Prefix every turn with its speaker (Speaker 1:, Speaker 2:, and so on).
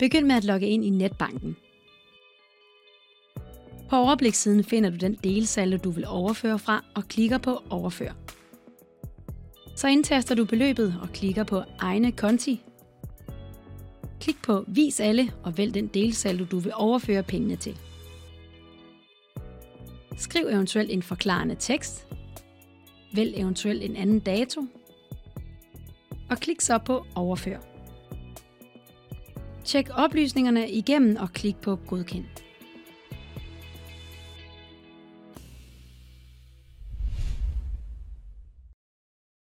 Speaker 1: Begynd med at logge ind i netbanken. På overblikssiden finder du den delsaldo, du vil overføre fra, og klikker på Overfør. Så indtaster du beløbet og klikker på Egne konti. Klik på Vis alle og vælg den delsaldo, du vil overføre pengene til. Skriv eventuelt en forklarende tekst. Vælg eventuelt en anden dato. Og klik så på Overfør. Tjek oplysningerne igennem og klik på Godkend.